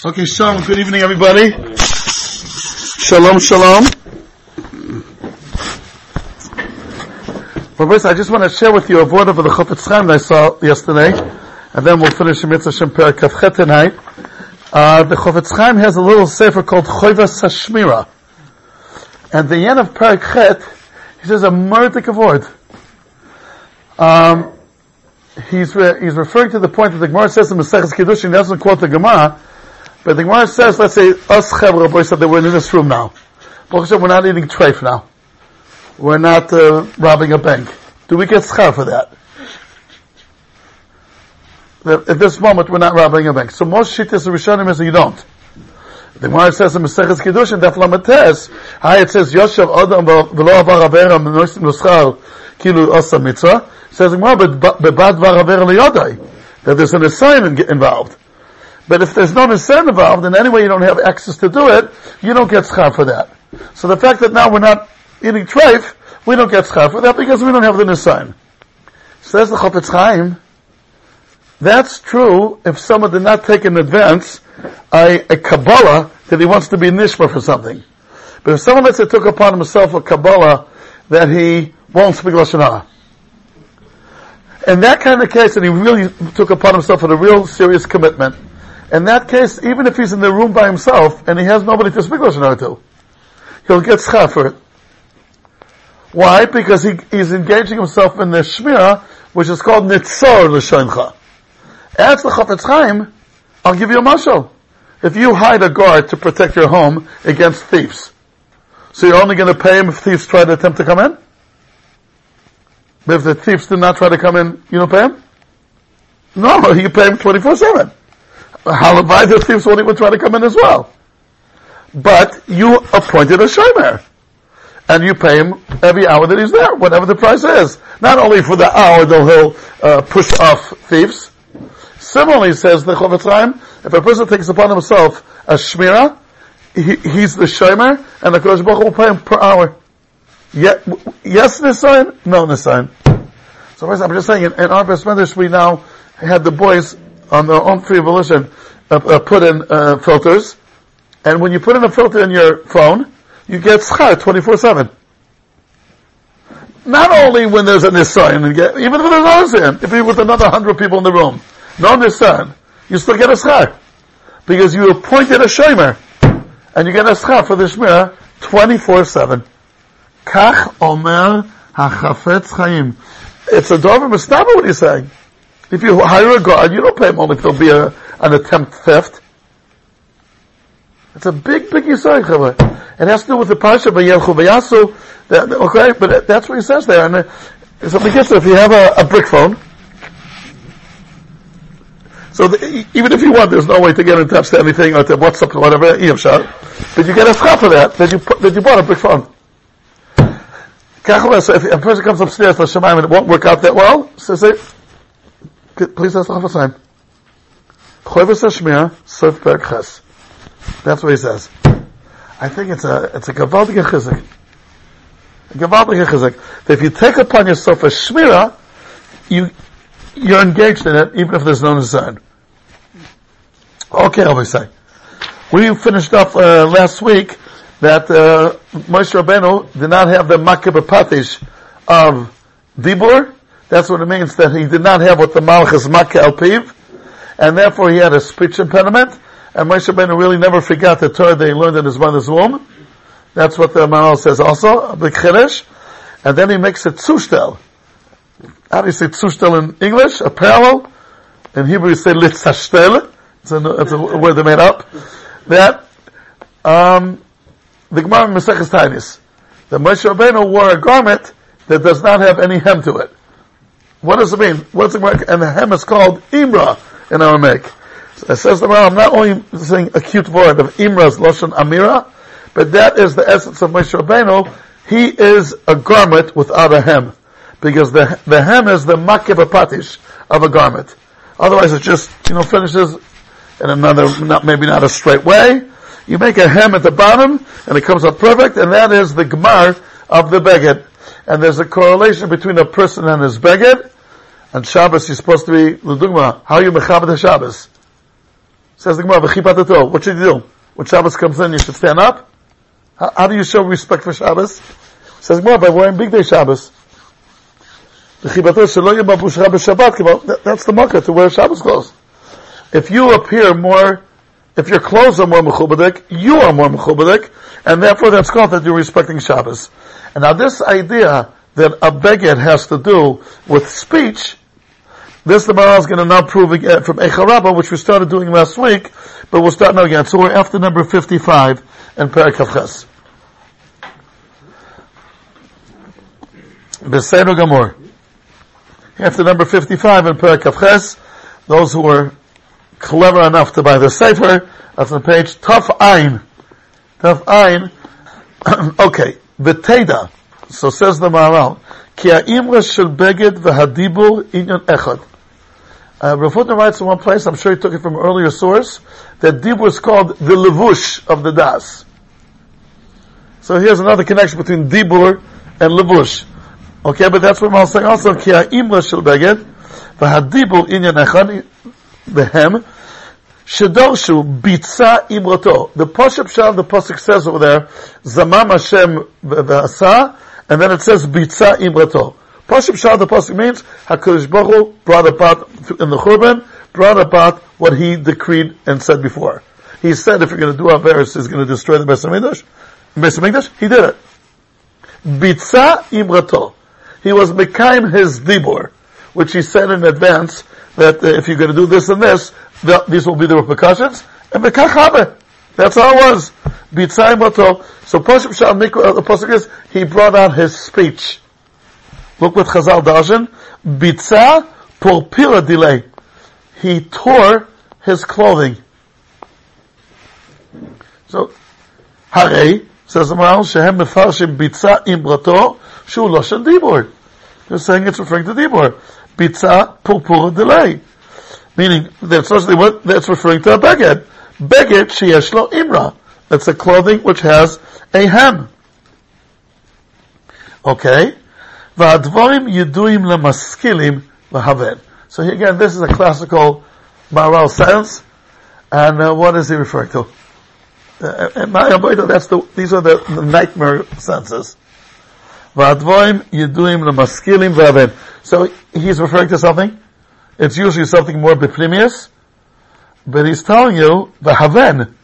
Okay, shalom. Good evening, everybody. Shalom, shalom. First, I just want to share with you a word of the Chofetz Chaim that I saw yesterday, and then we'll finish Mitzvah Shem Perak tonight. Uh, the Chofetz Chaim has a little sefer called Choivas Hashmira. And the end of Perak Chet, he says a murder word. Um, he's, re- he's referring to the point that the Gemara says in Maseches Kiddushin, he doesn't quote the Gemara, but the Gemara says, let's say, us Chevra boys said that we're in this room now. We're not eating treif now. We're not uh, robbing a bank. Do we get schar for that? That At this moment, we're not robbing a bank. So most shittas Rishonim is that you don't. The Gemara says in Maseches Kiddushin, Daf Lamates, hi, it says, Yoshev Adam v'lo avar avera menoisim l'schar kilu osa mitzvah. Says the Gemara, but bebad var avera liyodai. That there's an assignment involved. But if there's no nisan involved, and anyway you don't have access to do it, you don't get schar for that. So the fact that now we're not eating treif, we don't get schar for that because we don't have the nisan. Says the Chofetz Chaim, that's true if someone did not take in advance a, a Kabbalah that he wants to be nishma for something. But if someone, let's say, took upon himself a Kabbalah that he won't speak Lashon Hara, in that kind of case, and he really took upon himself a real serious commitment, in that case, even if he's in the room by himself and he has nobody to speak Lashon to, he'll get schar for it. Why? Because he, he's engaging himself in the Shmira, which is called Nitzor L'Shoncha. Ask the Chofetz Chaim, I'll give you a mashal. If you hide a guard to protect your home against thieves, so you're only going to pay him if thieves try to attempt to come in? But if the thieves did not try to come in, you don't pay him? No, you pay him 24-7. Halavai, the thieves even try to come in as well. But you appointed a shomer. And you pay him every hour that he's there, whatever the price is. Not only for the hour that he'll uh, push off thieves. Similarly, says the Chofetz Chaim, if a person takes upon himself a shmira, he, he's the shomer, and the Kodesh Baruch will pay him per hour. Yet, yes, Nisan? No, Nisan. So I'm just saying, in, in our best we now had the boys on their own free volition uh, uh, put in uh, filters, and when you put in a filter in your phone, you get schar 24-7. Not only when there's a Nisan, even if there's no Nisan, if you're with another hundred people in the room, no Nisan, you still get a schar. Because you appointed a shomer, and you get a schar for the shmira 24-7. Kach omer hachafetz chaim. It's a dover mistaba what he's saying. If you hire a guard, you don't pay him only if there'll be a, an attempt theft. It's a big, big yisai, chavay. It has to do with the parsha v'yelchu v'yasu. Okay, but that's what he says there. And uh, so because if you have a, a brick phone, so the, even if you want, there's no way to get in touch to anything or to WhatsApp or whatever, but you get a schap for that, that you, that you bought a brick phone. So if a person comes upstairs for Shemaim and it won't work out that well, so say, please ask Sif Berg Ches. That's what he says. I think it's a, it's a Gavaldige Chizik. A Chizik. If you take upon yourself a Shmira, you, you're engaged in it, even if there's no design. Okay, I'll be saying. We finished up, uh, last week, that uh, Moshe Rabbeinu did not have the makeh b'patish of dibur. That's what it means that he did not have what the malchus makkah el piv, and therefore he had a speech impediment. And Moshe Rabbeinu really never forgot the Torah that he learned in his mother's womb. That's what the Maharal says also, a big. And then he makes a tzushtel. How do you say tzushtel in English? A parallel. In Hebrew you say litzashtel. It's a, it's a word they made up. That, um, the Gemara in Maseches Tainis, that Moshe Rabbeinu wore a garment that does not have any hem to it. What does it mean? What's Gemara? And the hem is called Imra in Aramaic. It says the I'm not only saying a cute word of Imra's Lashon Amira, but that is the essence of Moshe Rabbeinu. He is a garment without a hem. Because the, the hem is the makeh b'patish of a garment. Otherwise it just, you know, finishes in another, not, maybe not a straight way, you make a hem at the bottom, and it comes up perfect, and that is the gemar of the beged. And there's a correlation between a person and his beged. And Shabbos, you're supposed to be, l'dugma, how are you mechabed the Shabbos? Says the Gemara, "V'chipat What should you do? When Shabbos comes in, you should stand up. How, how do you show respect for Shabbos? Says the Gemara, by wearing big day Shabbos. That's the market to wear Shabbos clothes. If you appear more, if your clothes are more mechubadik, you are more mechubadik, and therefore that's called that you're respecting Shabbos. And now this idea that a beged has to do with speech this the Maharal is going to now prove again from Eicha Rabbah, which we started doing last week, but we'll start now again. So we're after number 55 in Perak Beseder Gamor. After number 55 in Perak those who were clever enough to buy the Sefer, that's on page Tough Ein. Tough Ein. okay. V'teda. So says the Maharal. Ki ha'imra shel beged v'hadibur inyan echad. Uh, Rav writes in one place, I'm sure he took it from an earlier source, that Dibur is called the levush of the Das. So here's another connection between Dibur and levush. Okay, but that's what I'm saying also, ki ha'imra shel beged, v'hadibur inyan echad, behem, shedorshu bitza imroto. The Pashup Shal, the Pasuk says over there, Zamam Hashem v'asa, and then it says bitza imroto. Pashup Shah, the Pasuk means, HaKadosh Baruch brought about, in the Churban, brought about what he decreed and said before. He said if you're going to do Averis, he's going to destroy the Beis HaMikdash. He did it. Bitza imrato. He was Mekayim his dibur, which he said in advance that uh, if you're going to do this and this, the, these will be the repercussions. And Mekachabe. That's how it was. Bitza imrato. So Pashup Shah, uh, the Pasuk is, he brought out his speech. Look what Chazal Darshan. Bitza purpira delay. He tore his clothing. So, Hare, says the Maharal, Shehem mefarshim bitza imbrato, shu loshan dibor. They're saying it's referring to dibor. Bitza purpura delay. Meaning, that's, what, that's referring to a beged. Beged sheyesh lo imra. That's a clothing which has a hem. Okay? V'advorim yiduim lemaskilim lahaven. So again, this is a classical Maharal sense, and uh, what is he referring to? Uh, uh that's the, these are the, the nightmare senses. V'advoim yiduim lemaskilim v'aven. So he's referring to something. It's usually something more bepnimius, but he's telling you the haven.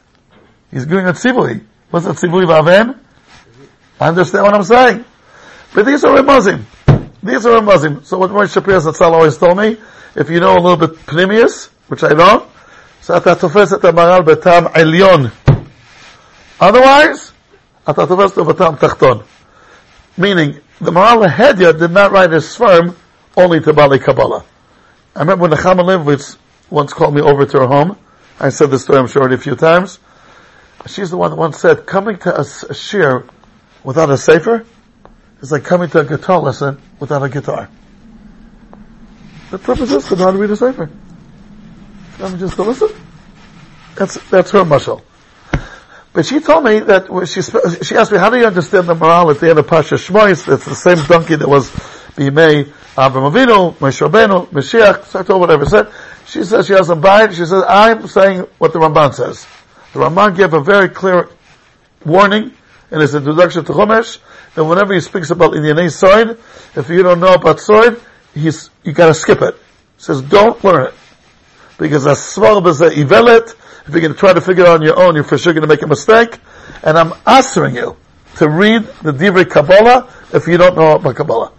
He's giving a tzivui. What's a tzivui v'aven? Understand what I'm saying? But these are Muslim. These are Ramazim. So what Moshe Shapira Zatzal always told me, if you know a little bit pnimius, which I don't, so אתה תופס Otherwise, אתה תופס אותו Meaning, the Maharal Hedya did not write his firm only to Bali Kabbalah. I remember when the Chama once called me over to her home. I said this story, I'm sure, already a few times. She's the one that once said, coming to a, a shir without a sefer it's like coming to a guitar lesson without a guitar. The purpose is to know how to read a cipher. I'm just to listen. That's, that's her muscle. But she told me that she, she asked me, how do you understand the Maharal at the end of Pasha Shmois? It's the same donkey that was Bimei Avram Avinu, Moshe Rabbeinu, Mashiach, so I told whatever said. She says she doesn't buy it. She says, I'm saying what the Ramban says. The Ramban gave a very clear warning in his introduction to Chumash that whenever he speaks about Indianese sword, if you don't know about sword, he's, you gotta skip it. He says, don't learn it. Because a svarb is a ivelet, if you're gonna try to figure it out on your own, you're for sure gonna make a mistake, and I'm asking you to read the Divrei Kabbalah if you don't know about Kabbalah.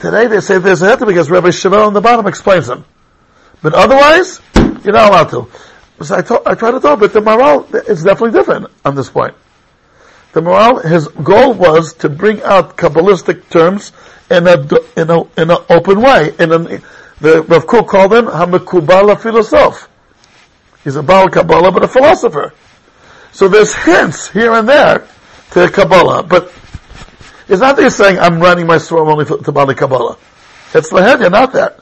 Today they say there's a heter because Rabbi Shimon on the bottom explains them. But otherwise, you're not allowed to. So I, to, I try to talk, but the Maharal is definitely different on this point. The Maharal, his goal was to bring out Kabbalistic terms in in a, in an open way. In an, the Rav Kook called him Hamakubala philosoph. He's a Baal Kabbalah, but a philosopher. So there's hints here and there to Kabbalah, but it's not that he's saying, I'm running my storm only for, to Bali Kabbalah. It's Lahedya, not that.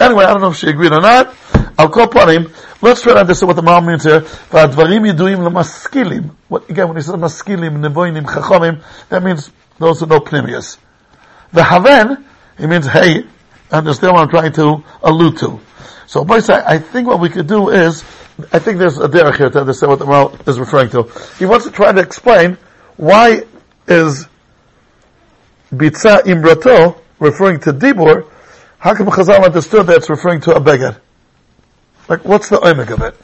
Anyway, I don't know if she agreed or not. I'll call upon him. Let's try to understand what the Maharal means here. Yiduim. What, again, when he says maskilim, nevoinim, chachomim, that means those who know plimius. The haven, it means, hey, understand what I'm trying to allude to. So, I, think what we could do is, I think there's a derech here to understand what the Maral is referring to. He wants to try to explain why is bitza imrato referring to dibur, how come Chazal understood that it's referring to a beged? Like, what's the oimig of it?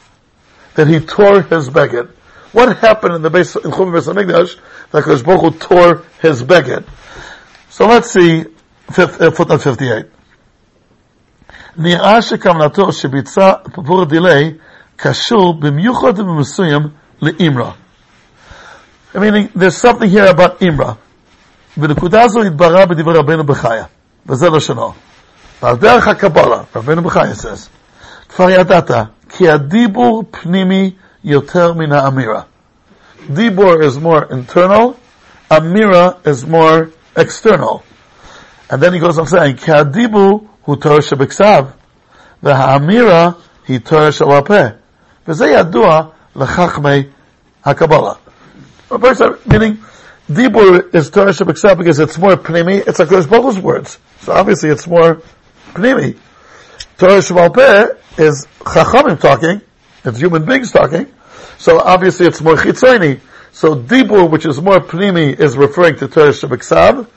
That he tore his beged. What happened in the base, in Chum HaMikdash, that Baruch tore his beged? So let's see, uh, footnote 58. נראה שכוונתו שביצע פפור דילי קשור במיוחד ומסוים לאמרה. Meaning, there's something here about אמרה. ונקודה זו התבררה בדברי רבנו בחיה, וזה לשונו. ועל דרך הקבלה, רבנו בחיה says, כבר ידעת, כי הדיבור פנימי יותר מן האמירה. דיבור is more internal, אמירה is more external. And then he goes on saying, כי הדיבור הוא תורה שבכתב, והאמירה היא תורה שבעל פה. וזה ידוע לחכמי הקבלה. Meaning, Dibur is Torah Shabbat because it's more pnimi, it's like Kodesh Baruch's words. So obviously it's more pnimi. Torah Shabbat Peh is Chachamim talking, it's human beings talking, so obviously it's more Chitzoni. So Dibur, which is more pnimi, is referring to Torah Shabbat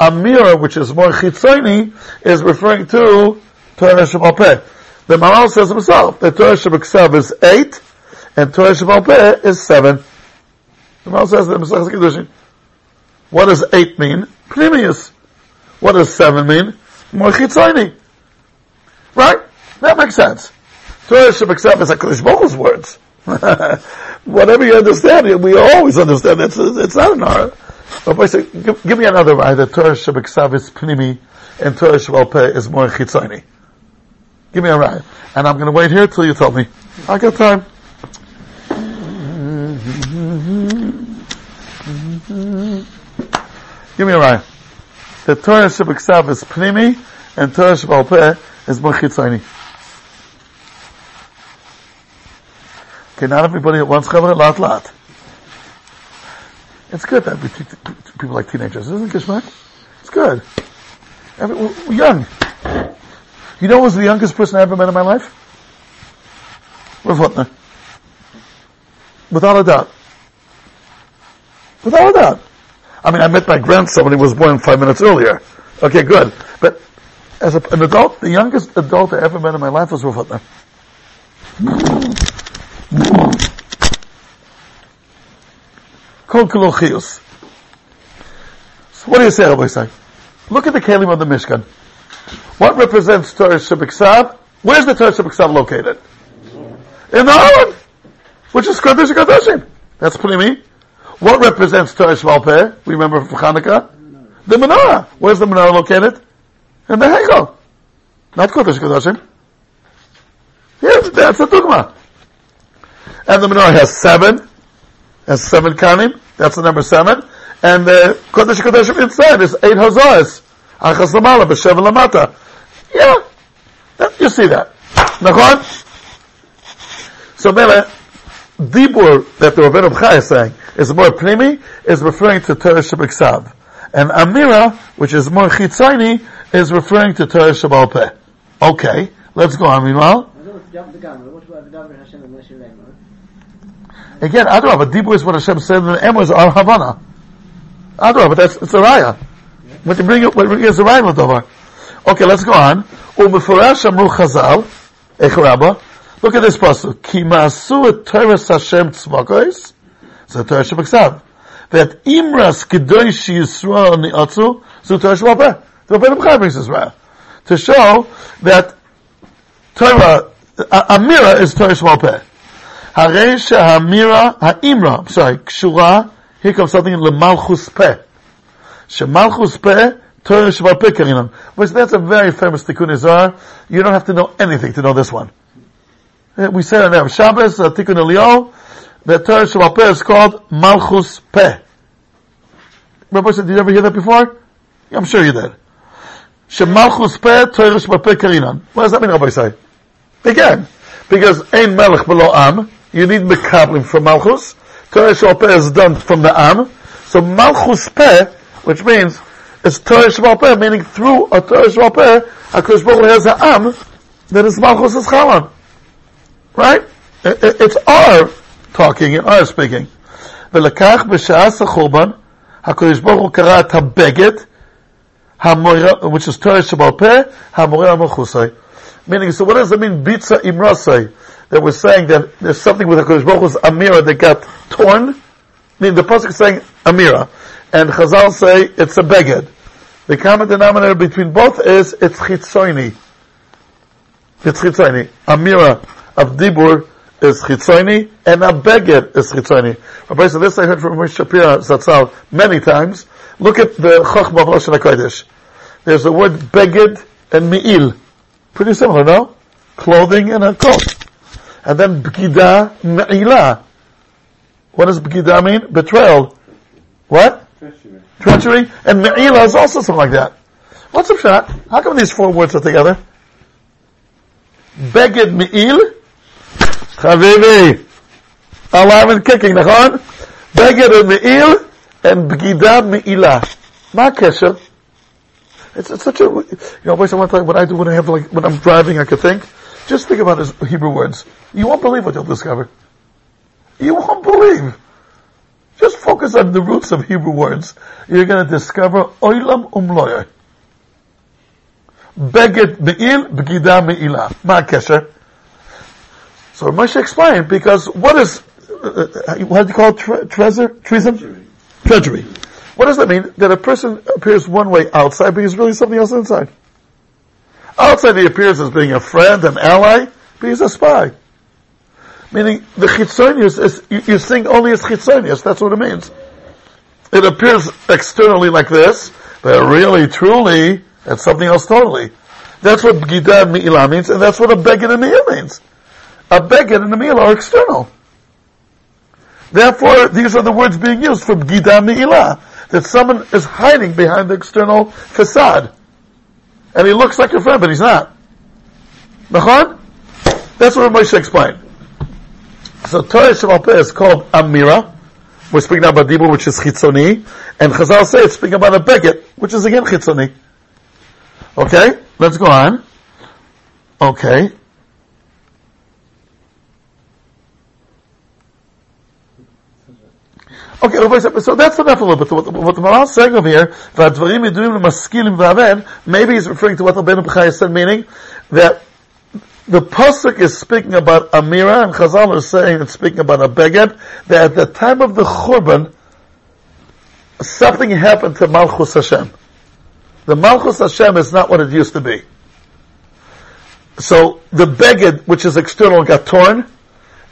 Amira, which is more Chitzoni, is referring to Torah Shabbat Peh. The Maral says himself that Torah Shabbat is eight, and Torah Shabbat Peh is seven. The Maral says that Masach Kiddushin. What does eight mean? Pnimius. What does seven mean? More chitzoni. Right? That makes sense. Torah Shabbat is HaKadosh Baruch's words. Whatever you understand, we always understand. It's, it's not an R. But uh, say, give, give, me another way that Torah Shabbat is Pnimi and Torah Shabbat is more chitzoni. Give me a ride. And I'm going to wait here till you tell me. I got time. Give me a raya. The Torah Shabbat is Pnimi, and Torah Peh is Mochitzoni. Okay, not everybody at once, Chavra, lot, lot. It's good that we treat people like teenagers, isn't it? It's good. Every, we're young. You know who was the youngest person I ever met in my life? Rav Hutner. Without a doubt. Without a doubt. I mean, I met my grandson when he was born five minutes earlier. Okay, good. But as a, an adult, the youngest adult I ever met in my life was Rav Hutner. Kol So what do you say, Rabbi Say? Look at the Kalim of the Mishkan. What represents Torah Shabbat Where's the Torah Shabbat located? In the Aron, which is Kodesh Kodeshim. That's me. What represents Torah Shvalpeh? We remember from Hanukkah? The menorah. Where's the menorah located? In the Heichal. Not Kodesh Kodashim. Yes, that's the Dugma. And the menorah has seven, has seven kanim, that's the number seven, and the Kodesh Kodashim inside is eight hazars. Achas Lamala, B'Shev Lamata. Yeah, you see that. Nachon? So, Mele, Dibur that the Rabbeinu B'chai is saying is more pnimi, is referring to Torah Shabbat And Amira, which is more chitzayni, is referring to Torah Shabbat. Okay, let's go on meanwhile. Again, but Dibur is what Hashem said in the Emos are Havana. Adrab, but that's, it's a raya. What you bring what bring is a raya Ladovar. Okay, let's go on. Look at this pasuk. Ki ma'asu et Torah Hashem tzvakos, so Torah Shabbat That Imras Kedosh Yisrael Ni'atzu, so Torah Shabbat The Rabbeinu B'chai brings this raya. To show that Torah, Amira is Torah Shabbat Harei Amira, Ha'imra, sorry, Kshura, here comes something in Lemalchus Peh. Shemalchus Peh, Torah Shabbat Peh. Which that's a very famous Tikkunei Zohar. You don't have to know anything to know this one. We said on Shabbos, uh, Tikkun Eliyah, the Torah Shabbat Peh is called Malchus Peh. Rabbi said, did you ever hear that before? I'm sure you did. Shemalchus Peh, Torah Shabbat Peh. What does that mean, Rabbi say? Again, because Ein Melech below Am, you need Mekablim from Malchus. Torah Shabbat Peh is done from the Am. So Malchus Peh, which means it's Torah Shabbat Peh, meaning through a Torah Shabbat Peh, HaKadosh Baruch has an Am, then his malchus is chalan. Right? It's our talking and our speaking. ולקח בשעת החורבן, הקדוש ברוך הוא קרא את הבגד, which is Torah Shabbal Peh, המורה המלכוסי. Meaning, so what does it mean, bitza imrasai? That we're saying that there's something with HaKadosh Baruch Hu's Amira that got torn? I mean, the Pasuk is saying Amira. And Chazal say it's a beged. The common denominator between both is it's chitzoini. It's chitzoini. Amira of Dibur is chitzoini, and a beged is chitzoini. Rabbi so this I heard from Moshe Shapira Zatzal many times. Look at the Chochmah of HaKodesh. There's the word beged and mi'il. Pretty similar, no? Clothing and a coat. And then b'gida me'ila. What does b'gida mean? Betrayal. What? Treachery. Treachery. And me'ila is also something like that. What's the shot? How come these four words are together? Beged me'il. Chavivi. Alarm and kicking, נכון? Beged and me'il. And b'gida me'ila. Ma kesher. It's, it's such a, you know, always I want to tell you what I do when I have like, when I'm driving, I could think. Just think about his Hebrew words. You won't believe what you'll discover. You won't believe. Just focus on the roots of Hebrew words. You're going to discover oilam umloyer. Beged me'il, begida me'ila. Ma kesher. So Moshe explained, because what is, uh, uh what do you call it, tre- treasure? Treason? Treachery. What does that mean? That a person appears one way outside, but he's really something else inside. Outside he appears as being a friend, an ally, but he's a spy. Meaning, the chitzonius is, you, you think only as chitzonius, that's what it means. It appears externally like this, but really, truly, it's something else totally. That's what Bgida Mi'ila means, and that's what a Beged and Me'il means. A Beged and a Me'il are external. Therefore, these are the words being used for Bgida Mi'ila that someone is hiding behind the external facade. And he looks like a friend, but he's not. Nachon? That's what Moshe explained. So Torah Shemal Peh is called Amira. We're speaking about Dibur, which is Chitzoni. And Chazal say it's speaking about a Beget, which is again Chitzoni. Okay? Let's go on. Okay. Okay, so that's enough a little bit. What, what the Maral is saying over here, maybe he's referring to what Rabbeinu Bechaya said, meaning that the pasuk is speaking about Amira, and Chazal is saying it's speaking about a beged. That at the time of the Churban, something happened to Malchus Hashem. The Malchus Hashem is not what it used to be. So the beged, which is external, got torn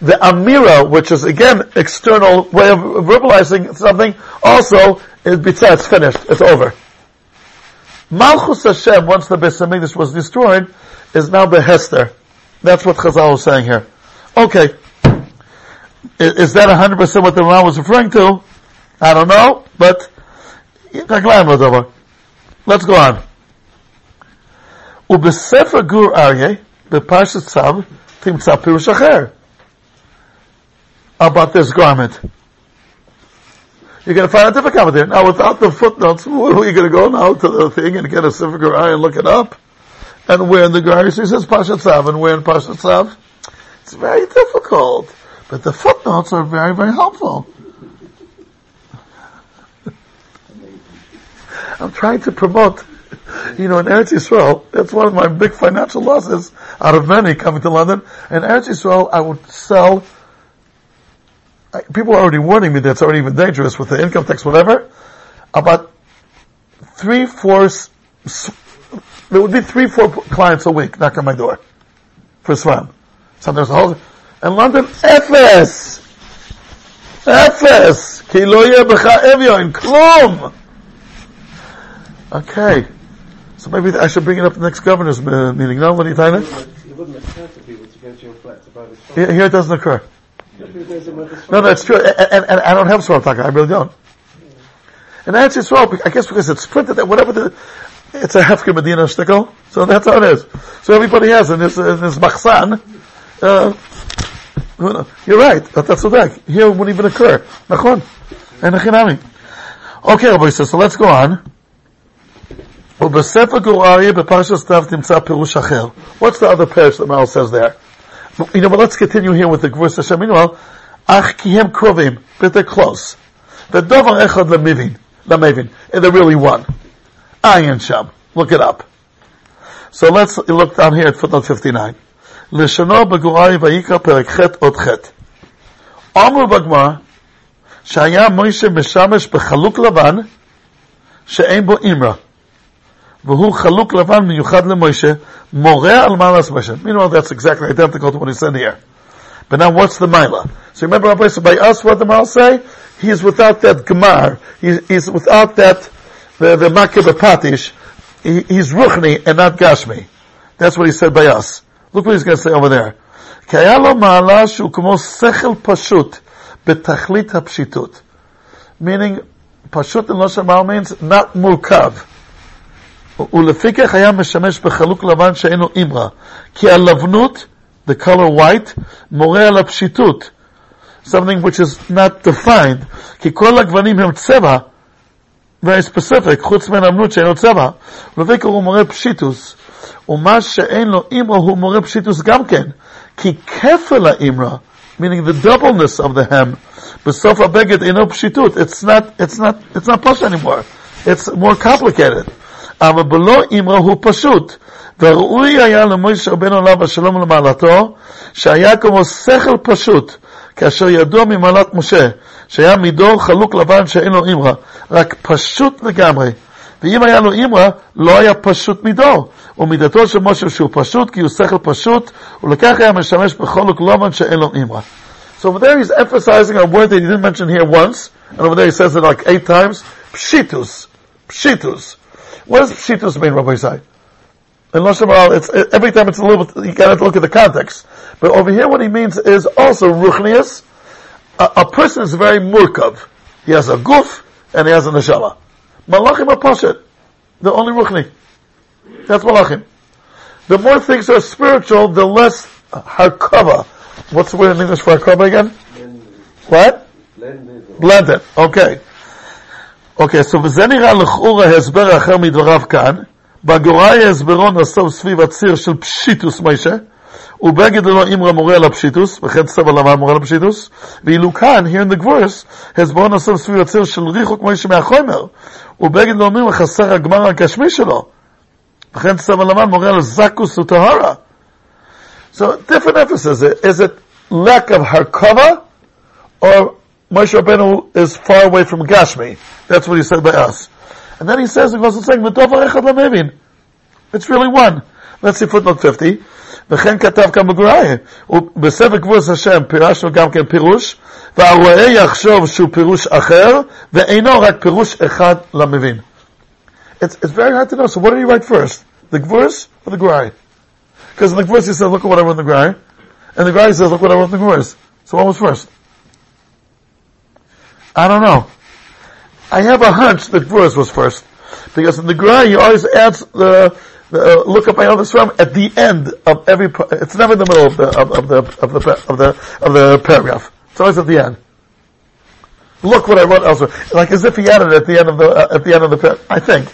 the amira, which is again external way of verbalizing something, also is bitzah, it's finished, it's over. Malchus Hashem, once the Beis Hamikdash was destroyed, is now behester. That's what Chazal is saying here. Okay. Is, that 100% what the Ram was referring to? I don't know, but let's go on. ובספר גור אריה, בפרשת צו, תמצא פירוש אחר about this garment. You're going to find a different comment Now, without the footnotes, where are you going to go now to the thing and get a Sefer eye and look it up? And where in the Gur He says Pashat Tzav, and where in Pashat Tzav? It's very difficult. But the footnotes are very, very helpful. I'm trying to promote, you know, in Eretz Yisrael, that's one of my big financial losses out of many coming to London. In Eretz Yisrael, I would sell people are already warning me that it's already even dangerous with the income tax, whatever. About three, four, there would be three, four clients a week knock on my door for Sram. So there's a whole, and London, Efes! Efes! Ki lo yeh in klum! Okay. So maybe I should bring it up the next governor's uh, meeting. No, what do you think? It wouldn't occur to people to go to your flat to buy this. Here it doesn't occur. No, no, it's true. And, and, I don't have Surah Taka. I really don't. And that's Yisrael, I guess because it's printed that whatever the, it's a Hefka Medina shtickle, so that's how it is. So everybody has in this, in this Machsan, uh, you're right, but that's the thing. Here it wouldn't even occur. Nachon. And Achinami. Okay, Rabbi says, so let's go on. What's the other parish that Mal says there? You know, but let's continue here with the verse Hashem. Meanwhile, אך כי הם קרובים, but they're close. ודבר אחד למבין, למבין, and they're really one. Ayin Sham. Look it up. So let's look down here at footnote 59. לשונו בגוראי ויקרא פרק ח' עוד ח'. אמרו בגמרא שהיה מוישה משמש בחלוק לבן שאין בו אימרה. V'hu. Meanwhile, that's exactly identical to what he said here. But now what's the Mila? So remember our place by us what the Mila say? He is without that Gemar. He is without that, the, the Makib He, he's Ruchni and not Gashmi. That's what he said by us. Look what he's going to say over there. Meaning, Pashut in Lashon means not Murkav. ולפיכך היה משמש בחלוק לבן שאין לו אימרה. כי הלבנות, the color white, מורה על הפשיטות. Something which is not defined. כי כל הגוונים הם צבע, very specific, חוץ מהלבנות שאין לו צבע. ולפיכך הוא מורה פשיטוס. ומה שאין לו אימרה הוא מורה פשיטוס גם כן. כי כפל האימרה, meaning the doubleness of the hem, בסוף הבגד אינו פשיטות. It's not, it's not, it's not posh anymore. It's more complicated. אבל בלא אימרה הוא פשוט. וראוי היה למוישה רבנו עליו השלום למעלתו, שהיה כמו שכל פשוט, כאשר ידוע ממעלת משה, שהיה מדור חלוק לבן שאין לו אימרה, רק פשוט לגמרי. ואם היה לו אימרה, לא היה פשוט מדור. ומידתו של משה שהוא פשוט, כי הוא שכל פשוט, ולכך היה משמש בחלוק לבן שאין לו אימרה. So over there he's emphasizing a word that he didn't mention here once, and over there he says it like eight times, pshitus, pshitus. What does pshitus mean, Rabbi Isai? In Lashon it's it, every time it's a little bit. You gotta look at the context. But over here, what he means is also ruchnius. A, a person is very murkav. He has a guf and he has a neshama. Malachim are poshet. They're only ruchni. That's malachim. The more things are spiritual, the less harkava. What's the word in English for harkava again? What? Blended. Blended. Okay. אוקיי, אז וזה נראה לכאורה הסבר אחר מדבריו כאן. בגוראי הסברו נסוב סביב הציר של פשיטוס מיישה, ובגד לו אימרה מורה על הפשיטוס, וכן צבע לבן מורה על הפשיטוס, ואילו כאן, here in the verse, הסברו נסוב סביב הציר של ריחוק מיישה מהחומר, ובגד לו אומרים חסר הגמר הגשמי שלו, וכן צבע לבן מורה על זקוס וטהרה. So, different emphasis. Is it lack of harkava, or Moshe Rabbeinu is far away from Gashmi. That's what he said by us. And then he says, he goes on saying, It's really one. Let's see footnote 50. וכן כתב כאן בגוראי, ובספר כבוס השם פירשנו גם כן פירוש, והרואה יחשוב שהוא פירוש אחר, ואינו רק פירוש אחד למבין. It's, it's very hard to know, so what did he write first? The Gvurs or the Gurai? Because in the Gvurs he says, look at what I wrote in the Gurai, and the Gurai says, look what I wrote in the Gvurs. So what was first? I don't know. I have a hunch that verse was first. Because in the Gra, he always adds the, the uh, look up my other swam at the end of every, it's never in the middle of the, of, of the, of the, of the, of the paragraph. It's always at the end. Look what I wrote elsewhere. Like as if he added it at the end of the, uh, at the end of the paragraph. I think.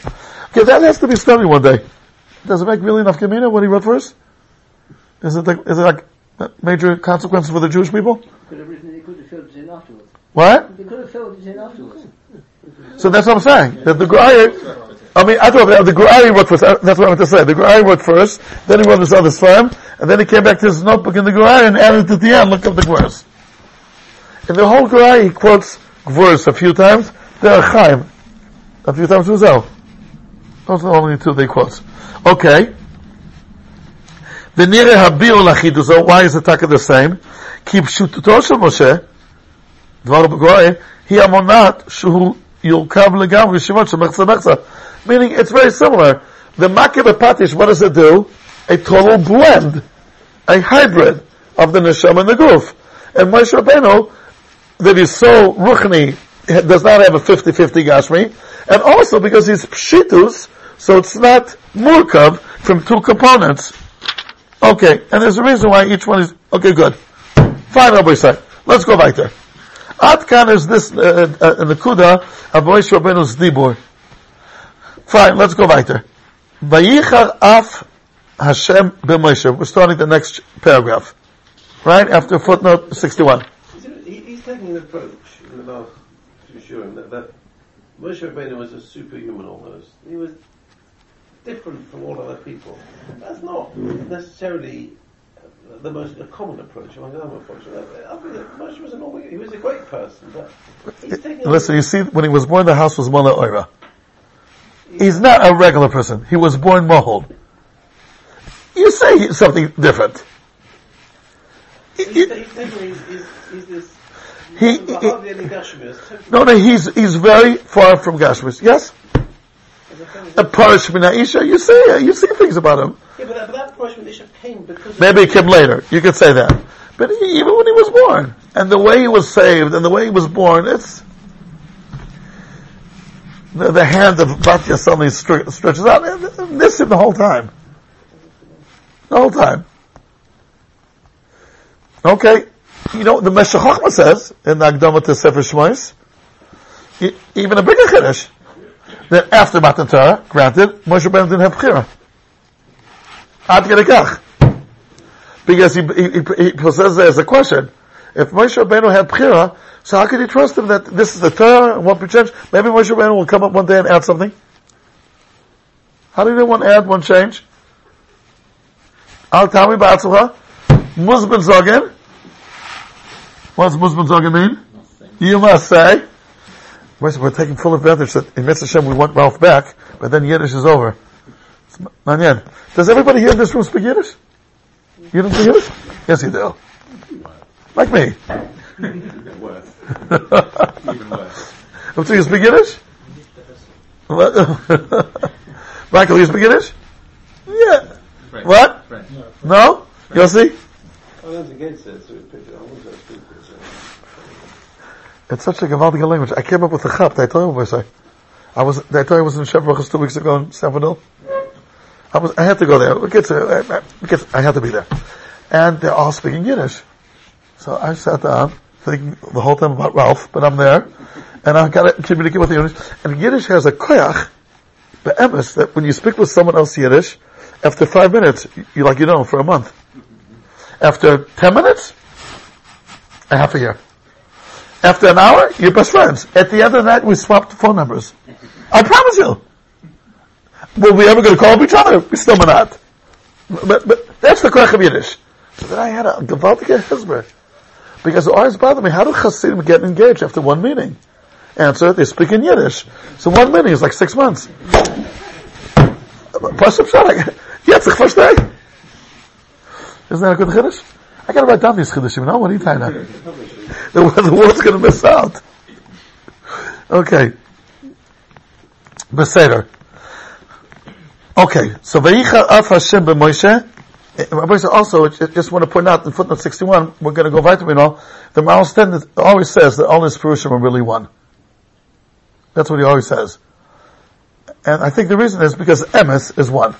Okay, that has to be studied one day. Does it make really enough Gemina what he wrote first? Is it, like, is it like major consequences for the Jewish people? Could have written, he could have filled it afterwards. What? They could have filled it in afterwards. So that's what I'm saying. That the Gur Aryeh, I mean, I thought the Gur Aryeh wrote first. Uh, that's what I meant to say. The Gur Aryeh wrote first, then he wrote this other farm, and then he came back to his notebook in the Gur Aryeh and added it at the end. Look up the Gvuras. In the whole Gur Aryeh, he quotes Gvuras a few times. Derech Chaim. A few times Uzel. Those are the only two they quote. Okay. The Nire Habir Lachidus, why is the Taka the same? Keep Shututo Shel Moshe, Dvar Bagoy, he amonat shuhu yulkav legam rishimot shemechza mechza. Meaning, it's very similar. The makib what does it do? A total blend, a hybrid of the nesham and the goof. And Moshe Rabbeinu, that is so ruchni, does not have a 50-50 gashmi, and also because he's pshitus, so it's not murkav from two components. Okay, and there's a reason why each one is, okay, good. Fine, Rabbi Sai. Let's go back there. Ad kan is this uh, uh, Nakuda of Moshe Rabbeinu's Dibur. Fine, let's go there. Vayichar af Hashem b'Moshe. We're starting the next paragraph. Right? After footnote 61. He's, he- he's taking an approach in the last few shurim that, that Moshe Rabbeinu was a superhuman almost. He was different from all other people. That's not necessarily the most a common approach among other approaches. I Moshe was a normal, he was a great person, but he's taking Listen, you see, when he was born, the house was Mona Oira. He's not a regular person. He was born Mohold. You say something different. he's, he's he's, he's, he's this He- he- hardly any Gashmias, totally No, no, he's, he's very far from Gashmis. Yes? A Parish Isha, you see, you see things about him. Yeah, but that, but that Isha came because Maybe it came later. You could say that. But he, even when he was born, and the way he was saved, and the way he was born, it's the, the hand of Batya suddenly stre- stretches out. And This him the whole time, the whole time. Okay, you know the Meshech Chochmah says in the Akdama to Sefer even a bigger chiddush that after Matan Torah, granted, Moshe Rabbeinu didn't have chira. Ad kedei kach because he, he, he, there's a question. If Moshe Rabbeinu had Bchira, so how could you trust him that this is the Torah and won't be changed? Maybe Moshe Rabbeinu will come up one day and add something. How do you want to add one change? Al Tami Ba'atzulcha, Muzban Zogin. What does Muzban Zogin mean? You must say. We're we're taking full advantage that in Mitzvah Hashem we want Ralph back, but then Yiddish is over. It's manyan. Does everybody here in this room speak Yiddish? You don't speak Yiddish? Yes, you do. Like me. Even worse. Even worse. Don't you speak Yiddish? What? Michael, you speak Yiddish? Yeah. What? No? Yossi? I learned against it, so we picked it. I was going to speak it. So. It's such a gewaltige language. I came up with a chap. Did I tell you what I? I was, did I tell you I was in Shevrachas two weeks ago in San? I was, I had to go there. Because, uh, because I had to be there. And they're all speaking Yiddish. So I sat down, thinking the whole time about Ralph, but I'm there, and I've got to communicate with the Yiddish. And Yiddish has a koyach, the emes, that when you speak with someone else Yiddish, after five minutes, you like you know for a month. After ten minutes, a half a year. After an hour, you're best friends. At the end of the night, we swapped phone numbers. I promise you. Were we ever going to call up each other? We still may not. But, but that's the koyach of Yiddish. So then I had a gewaltige hezbollah. Because it always bothered me, how do Hasidim get engaged after one meeting? Answer, they speak in Yiddish. So one meeting is like six months. Pashup Shadak. Jetzt, ich verstehe. Isn't that a good chiddush? I gotta write down these chiddushim, you know? What are you tying up? The, the world's gonna miss out. Okay. Beseder. Okay, so Vayicha Af Hashem b'Moshe, also, I just want to point out in footnote 61, we're going to go vitamin all, the Maral Sten always says that all his Purushim are really one. That's what he always says. And I think the reason is because Emes is one.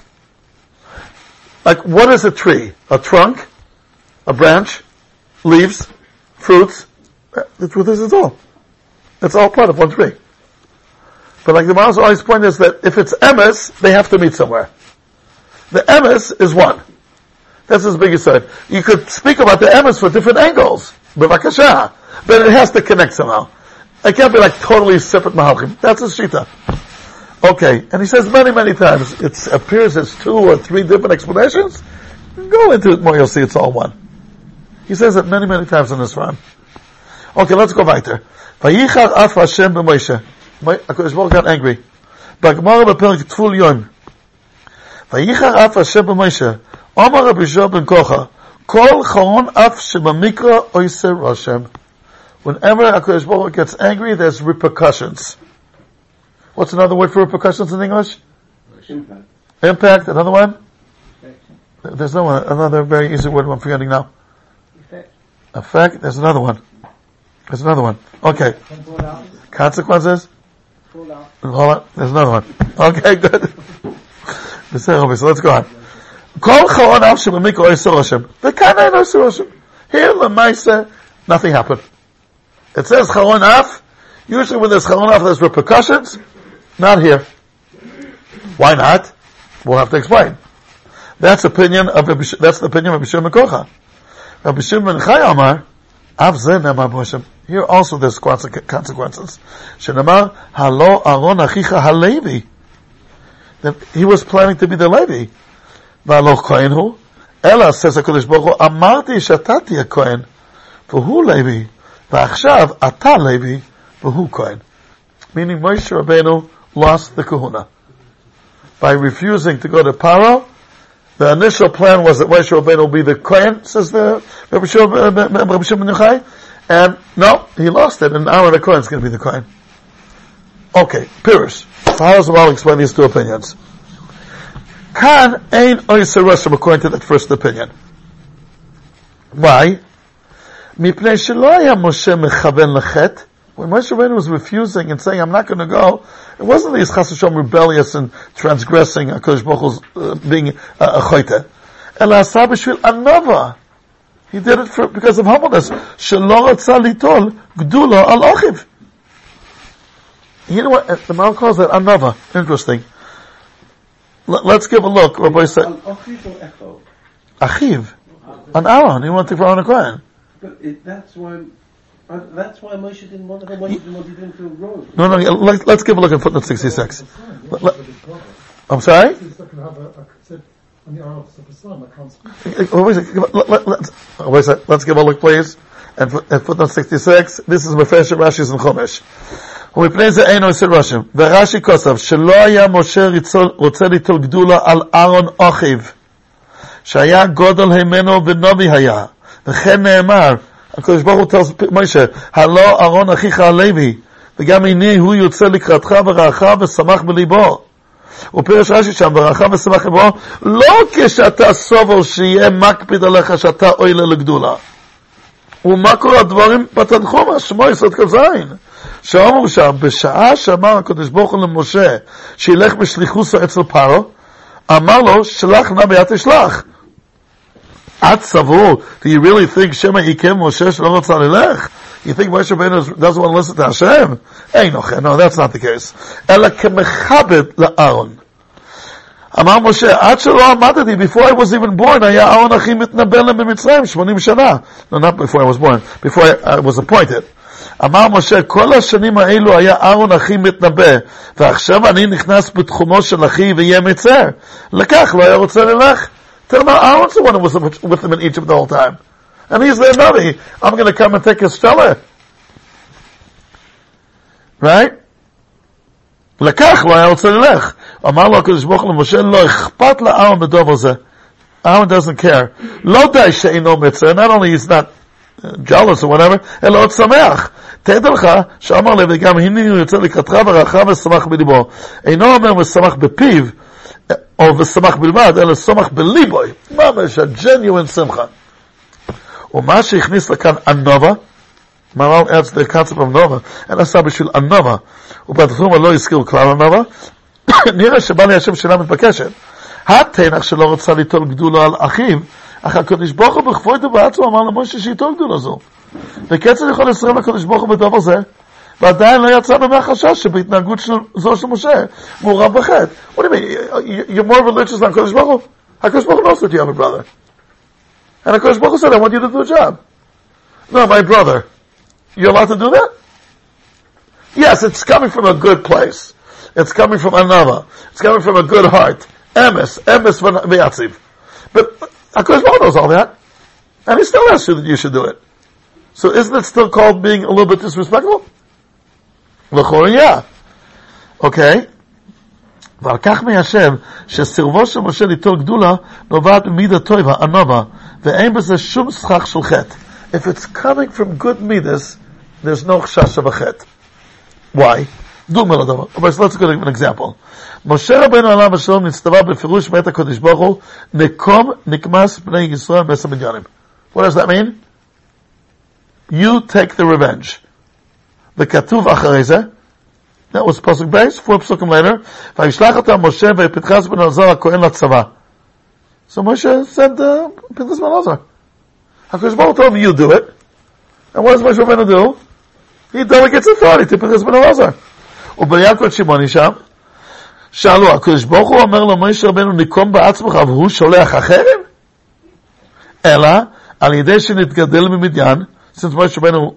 Like, what is a tree? A trunk? A branch? Leaves? Fruits? The truth is it's all. It's all part of one tree. But like the Maral always point is that if it's Emes, they have to meet somewhere. The Emes is one. That's his biggest side. You could speak about the emes for different angles. But it has to connect somehow. It can't be like totally separate mahalchim. That's his shita. Okay. And he says many, many times, it appears as two or three different explanations. Go into it more, you'll see it's all one. He says it many, many times in this run. Okay, let's go weiter. Vayichar af Hashem b'Moshe. HaKadosh Baruch got angry. B'Perek Tevul Yom. Vayichar af Hashem b'Moshe. Omar Rabbi Shua ben Kocha, Kol Charon Af Shebamikra Oise Roshem. Whenever HaKadosh Baruch gets angry, there's repercussions. What's another word for repercussions in English? Impact. Impact, another one? There's no one, another very easy word I'm forgetting now. Effect. There's another one. There's another one. Okay. Consequences? Fall out. Hold on, there's another one. Okay, good. So let's go on. Kol charon av shemamikra oisur Hashem. V'kana en oisur Hashem. Here, lemaisa, nothing happened. It says charon af. Usually when there's charon af, there's repercussions. Not here. Why not? We'll have to explain. That's opinion of that's the opinion of Rabbi Shimon Kocha. Rabbi Shimon Chai Amar, Avzen Amar Moshe. Here also there's consequences. Shenamar, Halo Aaron Achicha Halevi. He was planning to be the Levi. Valo Kohen who? Ella says HaKadosh Baruch Hu, Amarti Shatati HaKohen, Vahu Levi, Va'achshav Ata Levi, Vahu Kohen. Meaning Moshe Rabbeinu lost the kahuna by refusing to go to Paro the initial plan was that Moshe Rabbeinu will be the Kohen, says the Rabbi Shimon uh, Rabbi Shimon Yochai, and no, he lost it, and Aaron the Kohen is going to be the Kohen. Okay, Pirish. So how does the Rambam explain these two opinions? Kan ein oiser Rosham according to that first opinion. Why? מפני שלא היה משה מכוון לחטא, when Moshe Rabbeinu was refusing and saying, I'm not going to go, it wasn't that he's chas Hashem rebellious and transgressing HaKadosh Baruch Hu's, uh, being a, a choyte. El asa b'shvil Anava. He did it for, because of humbleness. Shelo ratza litol gdula al ochiv. You know what? The Mal calls that Anava? Interesting. L- let's give a look. Rabbi said. Achiv. An Aaron. He wanted to take for Aaron Kohen. But it, that's one Uh, that's why Moshe didn't want to. Moshe didn't want. He didn't feel wrong. No, no, let, let's give a look at footnote 66. Let- let- I'm sorry? He's not going to have a, a said, on the Arab of Islam, I can't speak. Uh, wait a second. Let, let, let's, uh, wait a second. Let's give a look, please. And foot- at footnote 66, this is Mefesh Rashi's in Chumash. ומפני זה אינו עושה רושם. ורש"י כוסף, שלא היה משה ריצול- רוצה ליטול גדולה על אהרון אחיו, שהיה גודל הימנו ונובי היה, וכן נאמר, הקדוש ברוך הוא tells משה, הלא אהרון אחיך הלוי, וגם הנה הוא יוצא לקראתך ורעך ושמח בליבו. ופירש רש"י שם, ורעך ושמח בליבו, לא כשאתה סובר שיהיה מקפיד עליך שאתה אוהלה לגדולה. ומה קורה הדברים בתנחומה, שמו יסוד כ"ז. שאומרו שם, בשעה שאמר הקדוש ברוך הוא למשה, שילך בשליחוסו אצל פרו, אמר לו, שלח נא ביד תשלח. את סבור, do you really think שמא עיקר משה שלא רצה ללך? You think Moshe Rabbeinu doesn't want to listen to Hashem? אין נוכל, no, that's not the case. אלא כמכבד לאהרון. אמר משה, עד שלא עמדתי, before I was even born, היה אהרון אחי מתנבא להם במצרים 80 שנה. No, not before I was born, before I, I was appointed. אמר משה, כל השנים האלו היה אהרון אחי מתנבא, ועכשיו אני נכנס בתחומו של אחי ויהיה מצר. לקח, לא היה רוצה ללך. Tell him Aaron's the one who was with him in Egypt the whole time. And he's their Navi. I'm going to come and take his fella. Right? לקח, לא היה רוצה ללך. אמר לו הקדוש ברוך הוא למשה, לא אכפת לאהרון בדבר זה. Aaron doesn't care. לא די שאינו מצר, not only he's not uh, jealous or whatever, אלא עוד שמח. תדע לך, שאמר לי, וגם הנה הוא יוצא לקראתך ורחב ושמח בליבו. אינו אומר ושמח בפיו, או ושמח בלבד, אלא שמח בליבוי. ממש, ה-genuine שמחה. ומה שהכניס לכאן ענווה, מרן adds the concept of נובה, אין עשה בשביל ענווה, ובתחום לא הזכירו כלל ענווה, נראה שבא לי השם שאלה מתבקשת. התנח שלא רוצה ליטול גדולו על אחיו, אך הקדוש ברוך הוא בכבודו בעצמו אמר למשה שייטול גדולו זו. וכיצד יכול לסרב הקדוש ברוך הוא בדבר זה? ועדיין לא יצא לו מהחשש שבהתנהגות של, זו של משה מעורב בחטא. What do you mean? You're more religious than הקדוש ברוך הוא? הקדוש ברוך הוא knows that you have a brother. And הקדוש ברוך הוא said, I want you to do a job. No, my brother. You're allowed to do that? Yes, it's coming from a good place. It's coming from another. It's coming from a good heart. Emes, emes v'yatziv. But HaKadosh Baruch knows all that. And he still asks you that you should do it. So isn't it still called being a little bit disrespectful? לכאורה, yeah. אוקיי? ועל כך מיישב שסירבו של משה ליטול גדולה נובעת ממידה טובה, ענווה, ואין בזה שום סכך של חטא. If it's coming from good midas, there's no חשש of a חטא. Why? דוגמה לדבר. אבל let's go to an example. משה רבנו עליו השלום נצטווה בפירוש מאת הקדוש ברוך הוא, נקום נקמס בני ישראל בעשר מיליונים. What does that mean? You take the revenge. the Katuv Achareze. That was Pasuk Beis, four Pesukim later. Vayishlachata Moshe vayipitchaz ben Azar ha-Kohen la-Tzava. So Moshe said, uh, Pinchas ben Azar. HaKadosh Baruch told you do it. And what does Moshe Rabbeinu do? He delegates authority to Pinchas ben Azar. Ubayak vat Shimoni sham. Shalu, HaKadosh Baruch Hu omer lo Moshe Rabbeinu nikom ba'atzmuch avu sholeach acherim? Ela, al yidei shenitgadil mimidyan, since Moshe Rabbeinu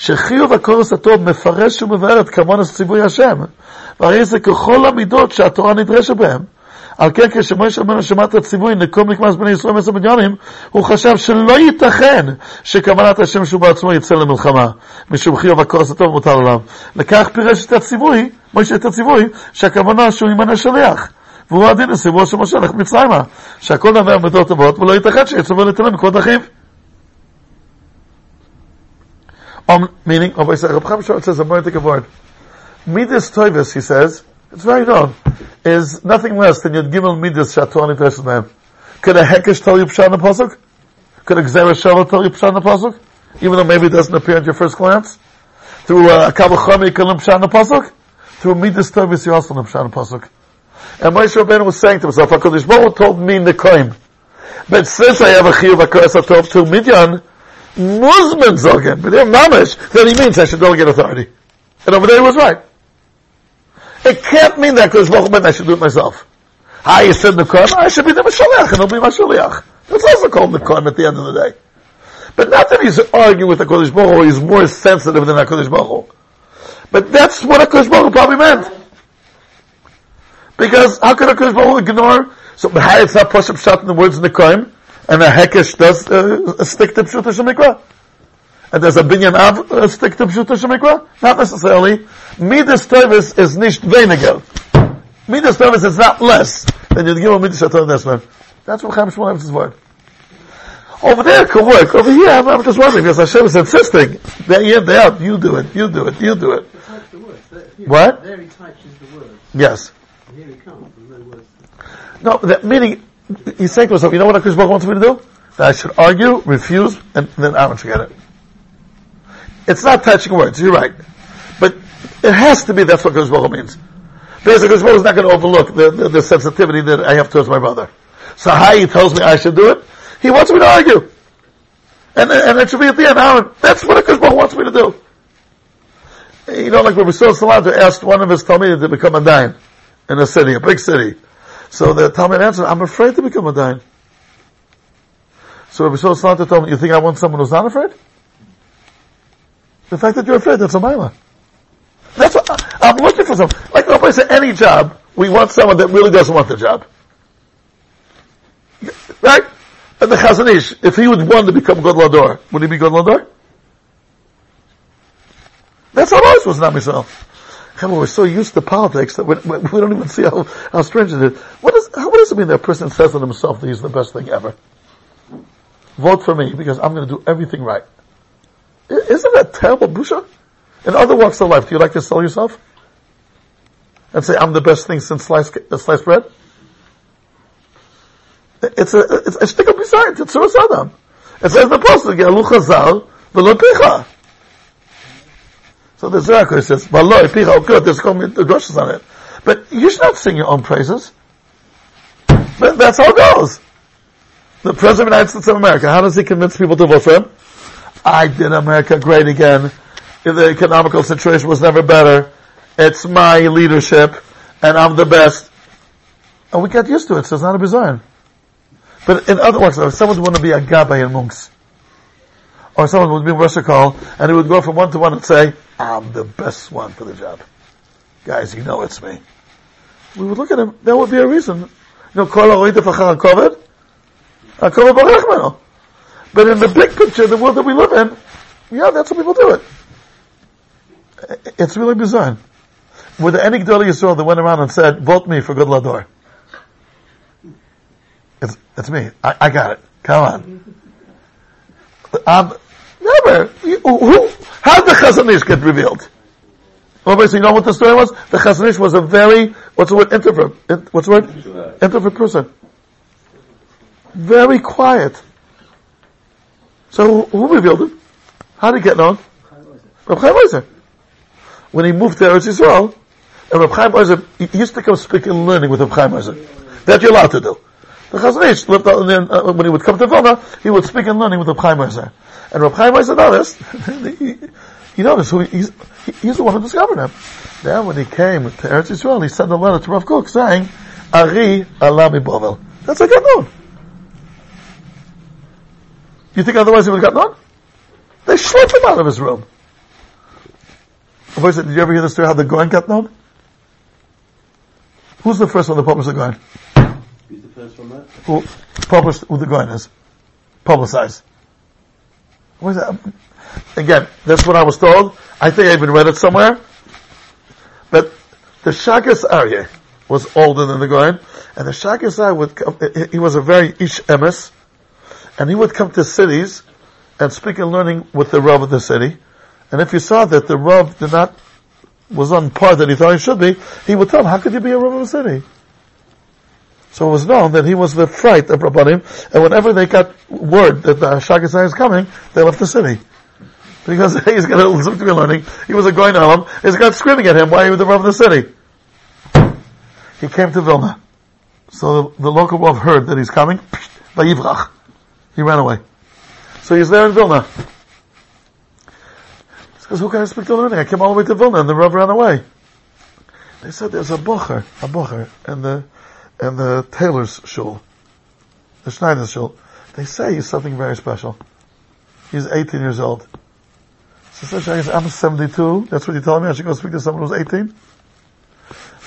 שחיוב הקורס הטוב מפרש ומבאר את כמונס ציווי השם, והרי זה ככל המידות שהתורה נדרשת בהם. על כן כשמשה רבנו שמע את הציווי נקום נקמס בני ישראל עשר מיליונים, הוא חשב שלא ייתכן שכוונת השם שהוא בעצמו יצא למלחמה, משום חיוב הכוס הטוב מוטל עליו. לכך פירש את הציווי, משה את הציווי, שהכוונה שהוא ימנה שליח. והוא הדין לסיבוב של משה לך מצרימה, שהכל נאמר מידות טובות, ולא ייתכן שיצווה להתעלם מכבוד אחיו. Um, meaning, oh, Reb Chaim Shor says a more word. Midas Toivis, he says, it's very known, is nothing less than Yud Gimel Midas Shator Nidresh Mehem. Could a Hekesh tell you Pshat in the Pasuk? Could a Gzera Shava tell you Pshat in the Pasuk? Even though maybe it doesn't appear at your first glance? Through uh, a Kabbalah you can learn Pshat in Pasuk? Through Midas Toivis you also learn Pshat in Pasuk. And Moshe Rabbeinu was saying to himself, HaKadosh Baruch told me Nekoim. But since I have a Chiyuv HaKadosh to Midian, Musman Zogan, but they're mamish, then he means I should delegate authority. And over there he was right. It can't mean that because Baruch I should do it myself. I you said Nekoim, I should be the Mashaliach, and he'll be my Shaliach. That's also called Nekoim at the end of the day. But not that he's arguing with the Kodesh Baruch Hu, he's more sensitive than the Kodesh Baruch Hu. But that's what a Baruch Hu probably meant. Because how could a Kodesh Baruch ignore? So, it's not push up shot in the words Nekoim, and a Hekesh does uh, stick to Pshuta Shemikra? And does a Binyan Av uh, stick to Pshuta Shemikra? Not necessarily. Midas Tevis is nicht weniger. Midas Tevis is not less than Yud Gimel Midas Shaton Desman. That's what Chaim Shmuel is word. Over there could work. Over here, I'm, I'm just wondering, because Hashem is insisting, in, day out, you do it, you do it, you do it. What? There he types the words. Yes. Here he comes. No, that meaning, he's saying to himself, you know what HaKadosh Baruch wants me to do? That I should argue, refuse, and then I would forget it. It's not touching words, you're right. But it has to be that's what HaKadosh Baruch means. Because Baruch is not going to overlook the, the, the sensitivity that I have towards my brother. So how he tells me I should do it, he wants me to argue. And, and it should be at the end, Aaron, that's what HaKadosh Baruch wants me to do. You know, like Rabbi Sil Salanter asked one of his Talmidim to become a dime in a city, a big city. So the Talmud answered, I'm afraid to become a dayan. So Rabbi Shlomo Salanter told him, you think I want someone who's not afraid? The fact that you're afraid, that's a milah. That's what, I'm looking for someone. Like nobody said, any job, we want someone that really doesn't want the job. Right? And the Chazon Ish, if he would want to become Gadol Hador, would he be Gadol Hador? That's how ours was not We're so used to politics that we, we don't even see how, how strange it is. What, is, how, what does it mean that a person says to himself that he's the best thing ever? Vote for me because I'm going to do everything right. Isn't that terrible busha? In other walks of life, do you like to sell yourself? And say, I'm the best thing since sliced, uh, sliced bread? It's a, it's a stick up beside, it's Saddam. It says the Apostle, Ge'alu chazal, v'lo picha. So the Zeraka says, Valoi, Picha, good, there's to be drushes on it. But you should not sing your own praises. But that's how it goes. The President of the United States of America, how does he convince people to vote for him? I did America great again. The economical situation was never better. It's my leadership, and I'm the best. And we got used to it, so it's not a bizarre. But in other words, if someone would want to be a gabbai in monks, or someone would be call, and he would go from one to one and say, I'm the best one for the job. Guys, you know it's me. We would look at him, there would be a reason. You know, kol ha'oida fachar. But in the big picture, the world that we live in, yeah, that's how people do it. It's really bizarre. Were there any Gedolei Yisrael that went around and said, vote me for Gadol Hador? It's, it's me. I, I got it. Come on. Um, never. Who, how did the Chazon Ish get revealed? Well, so you know what the story was? The Chazon Ish was a very, what's the word, introvert. In- What's the word? Introvert person. Very quiet. So who, revealed it? How did he get known? Reb Chaim Ozer. When he moved to Eretz Yisrael, and Reb Chaim Ozer, he used to come speak and learning with Reb Chaim Ozer. That you're allowed to do. The Chazon lived uh, when he would come to Vilna, he would speak and learning with Reb Chaim. And Reb Chaim noticed, he, he noticed who he's, he- he's the one who discovered him. Then when he came to Eretz Yisrael, he sent a letter to Rav Kook saying, Ari Allah Bovel. That's he got known. You think otherwise he would have got known? They schlepped him out of his room. Did you ever hear the story how the Gaon got known? Who's the first one to publish the Gaon? Who's the first one there? Who published who the is? Publicized. What is that? Again, that's what I was told. I think I even read it somewhere. But the Shagas Aryeh was older than the Gaon, and the Shagas Aryeh would come, he was a very ish emes, and he would come to cities and speak and learning with the Rav of the city. And if you saw that the Rav did not, was on par that he thought he should be, he would tell him, how could you be a Rav of the city? So it was known that he was the fright of Rabbanim, and whenever they got word that the Shagasai is coming, they left the city. Because he's going to to me learning, he was a going him, he's got screaming at him, why are you the Rav of the city? He came to Vilna. So the, the local Rav heard that he's coming, Vayivrach. He ran away. So he's there in Vilna. He says, who can I speak to learning? I came all the way to Vilna and the Rav ran away. They said there's a bocher, a bocher, and the, and the tailor's shul, the Schneider's shul. They say he's something very special. He's 18 years old. So said, I'm 72. That's what you told me. I should go speak to someone who's 18.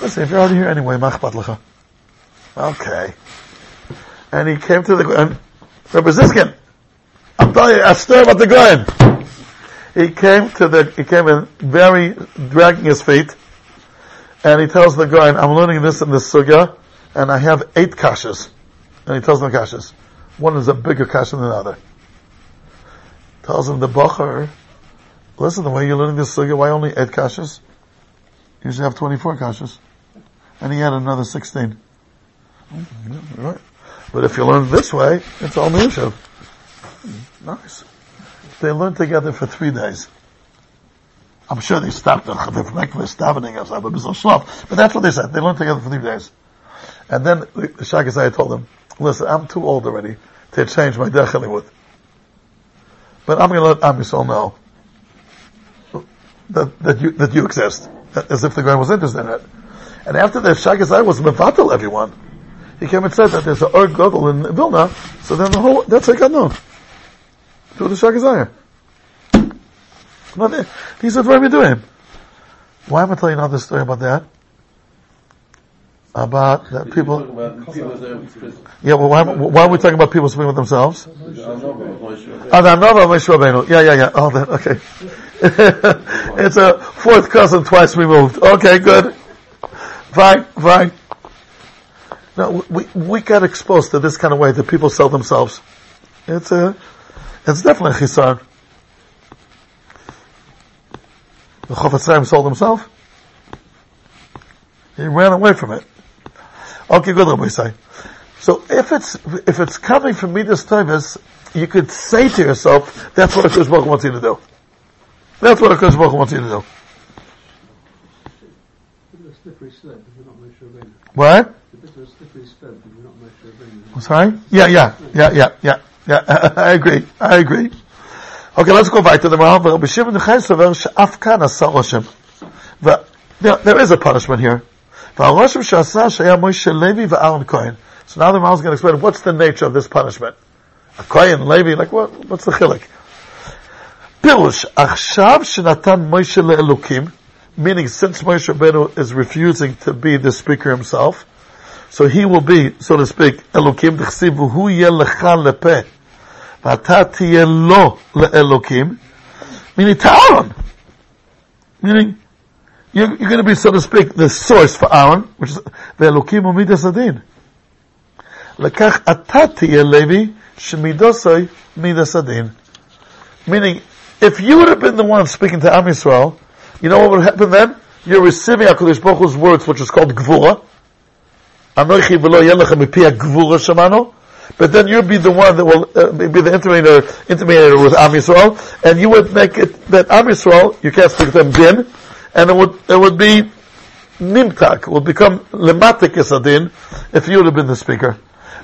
Listen, if you're already here anyway, machbat. Okay. And he came to the, and Rabbi Ziskin, I'm telling you, I stir about the Gaon. He came to the, he came in very, dragging his feet, and he tells the Gaon, I'm learning this in the sugya, and I have eight kashas. And he tells them kashas. One is a bigger kasha than the other. Tells him the Bachar, listen, the way you're learning this sugya, why only eight kashas? You should have 24 kashas. And he had another 16. Mm, Right. But if you learn this way, it's all Miyushav. Nice. They learned together for three days. I'm sure they stopped the the breakfast davening something, but that's what they said. They learned together for three days. And then the Shagasai told them, listen, I'm too old already to change my derech halimud. But I'm going to let Am Yisrael know that, that you, that you exist. As if the guy was interested in it. And after that, Shagasai was mevatel everyone, he came and said that there's an Ur Godel in Vilna, so then the whole, that's how it got known. Through the they- these are very doing. Why am I telling you another story about that? About that You're people, about people that are prison. yeah, well, why, why are we talking about people speaking with themselves? I'm not going to Moshe Rabbeinu. Oh, the Nova Moshe Rabbeinu. Yeah, yeah, yeah. Oh, that, okay. it's a fourth cousin twice removed. Okay, good. Fine, fine. No, we, we got exposed to this kind of way that people sell themselves. It's a, it's definitely a chisar. The Chofetz Chaim sold himself. He ran away from it. Okay, good, Rabbi say. So if it's, if it's coming from Midas Tovis, you could say to yourself, that's what a Kosh Baruch wants you to do. That's what a Kosh Baruch wants you to do. What? Rabbeinu. Sorry? Yeah, yeah, yeah, yeah, yeah, yeah. I agree. I agree. Okay, let's go back to the Maharal. Rabbi Shimon Chai Sover she'af kan asa But there, there is a punishment here. So now the Maharal is going to explain what's the nature of this punishment. A Kohen, Levi, like what, what's the chilik? Pirush, achshav shenatan Moshe le'elukim, meaning since Moshe Rabbeinu is refusing to be the speaker himself, so he will be, so to speak, Elokim t'chsiv hu yeh lecha lepe, v'ata tiyeh lo meaning to. Meaning, you're, you're going to be, so to speak, the source for Aaron, which is the Elokim umidas adin. Lekach ata tiyeh Levi, shemidosoi midas adin. Meaning, if you would have been the one speaking to Am Yisrael, you know what would happen then? You're receiving HaKadosh Baruch Hu's words, which is called Gvura. Anochi v'lo yelech mipi ha-gvura shamano. but then you'd be the one that will uh, be the intermediator, intermediator with Am Yisrael, and you would make it that Am Yisrael, you can't speak to them din, and it would, it would be nimtak, would become lematik isadin, if you would have been the speaker.